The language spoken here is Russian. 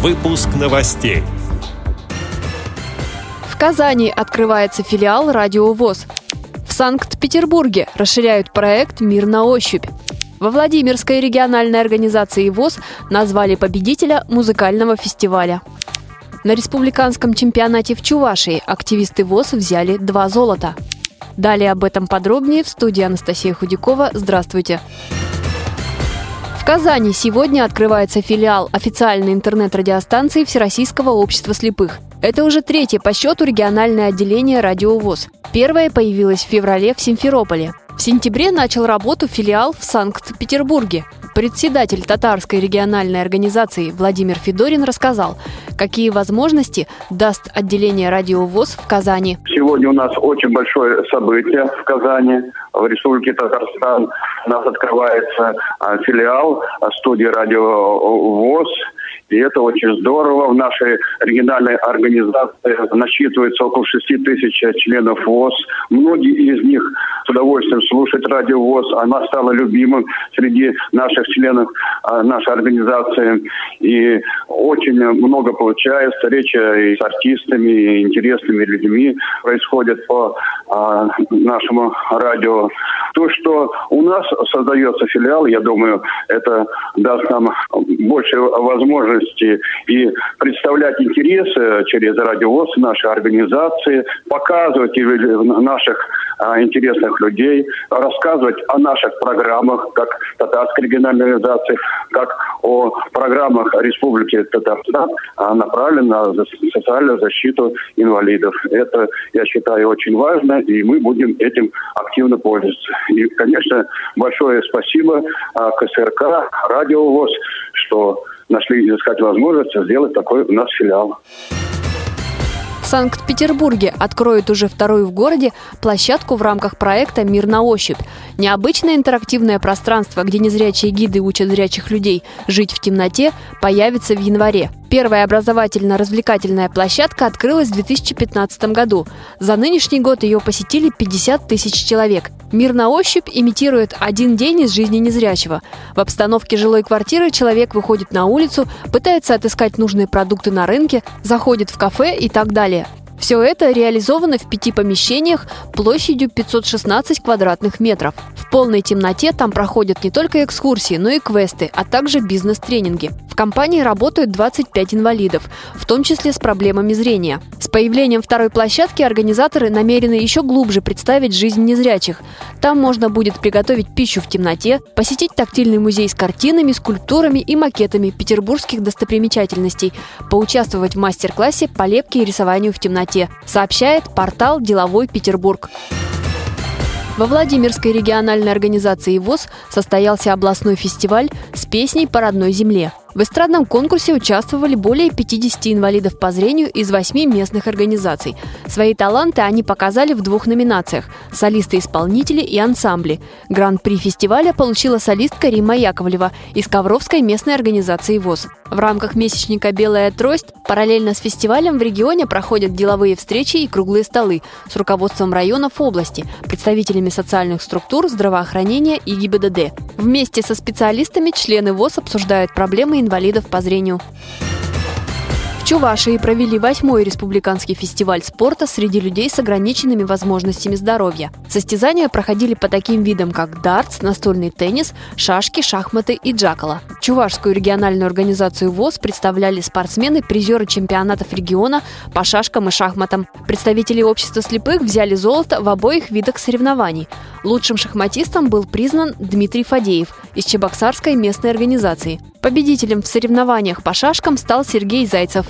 Выпуск новостей. В Казани открывается филиал «Радио ВОЗ». В Санкт-Петербурге расширяют проект «Мир на ощупь». Во Владимирской региональной организации ВОЗ назвали победителя музыкального фестиваля. На республиканском чемпионате в Чувашии активисты ВОЗ взяли два золота. Далее об этом подробнее в студии Анастасия Худякова. Здравствуйте. В Казани сегодня открывается филиал официальной интернет-радиостанции Всероссийского общества слепых. Это уже третье по счету региональное отделение «Радиовоз». Первое появилось в феврале в Симферополе. В сентябре начал работу филиал в Санкт-Петербурге. Председатель татарской региональной организации Владимир Федорин рассказал, какие возможности даст отделение радиовоз в Казани. Сегодня у нас очень большое событие в Казани, в Республике Татарстан. У нас открывается а, филиал студии радиовоз и это очень здорово. В нашей региональной организации насчитывается около 6 тысяч членов ВОЗ. Многие из них с удовольствием слушают радио ВОЗ. Она стала любимым среди наших членов а, нашей организации. И очень много получается. Речь и с артистами, и интересными людьми происходит по а, нашему радио. То, что у нас создается филиал, я думаю, это даст нам больше возможности и представлять интересы через радиовоз нашей организации, показывать наших а, интересных людей, рассказывать о наших программах, как татарской региональной организации, как о программах Республики Татарстан, а, направленных на социальную защиту инвалидов. Это, я считаю, очень важно, и мы будем этим активно пользоваться. И, конечно, большое спасибо а, КСРК, Радио ВОЗ, что нашли искать возможность сделать такой у нас филиал. Санкт-Петербурге откроют уже вторую в городе площадку в рамках проекта «Мир на ощупь». Необычное интерактивное пространство, где незрячие гиды учат зрячих людей жить в темноте, появится в январе. Первая образовательно-развлекательная площадка открылась в 2015 году. За нынешний год ее посетили 50 тысяч человек. Мир на ощупь имитирует один день из жизни незрячего. В обстановке жилой квартиры человек выходит на улицу, пытается отыскать нужные продукты на рынке, заходит в кафе и так далее. Все это реализовано в пяти помещениях площадью 516 квадратных метров. В полной темноте там проходят не только экскурсии, но и квесты, а также бизнес-тренинги. В компании работают 25 инвалидов, в том числе с проблемами зрения. С появлением второй площадки организаторы намерены еще глубже представить жизнь незрячих. Там можно будет приготовить пищу в темноте, посетить тактильный музей с картинами, скульптурами и макетами петербургских достопримечательностей, поучаствовать в мастер-классе по лепке и рисованию в темноте, сообщает портал «Деловой Петербург». Во Владимирской региональной организации ВОЗ состоялся областной фестиваль с песней по родной земле. В эстрадном конкурсе участвовали более 50 инвалидов по зрению из восьми местных организаций. Свои таланты они показали в двух номинациях – солисты-исполнители и ансамбли. Гран-при фестиваля получила солистка Рима Яковлева из Ковровской местной организации ВОЗ. В рамках месячника «Белая трость» параллельно с фестивалем в регионе проходят деловые встречи и круглые столы с руководством районов области, представителями социальных структур, здравоохранения и ГИБДД. Вместе со специалистами члены ВОЗ обсуждают проблемы инвалидов по зрению. Чувашии провели восьмой республиканский фестиваль спорта среди людей с ограниченными возможностями здоровья. Состязания проходили по таким видам, как дартс, настольный теннис, шашки, шахматы и джакала. Чувашскую региональную организацию ВОЗ представляли спортсмены, призеры чемпионатов региона по шашкам и шахматам. Представители общества слепых взяли золото в обоих видах соревнований. Лучшим шахматистом был признан Дмитрий Фадеев из Чебоксарской местной организации. Победителем в соревнованиях по шашкам стал Сергей Зайцев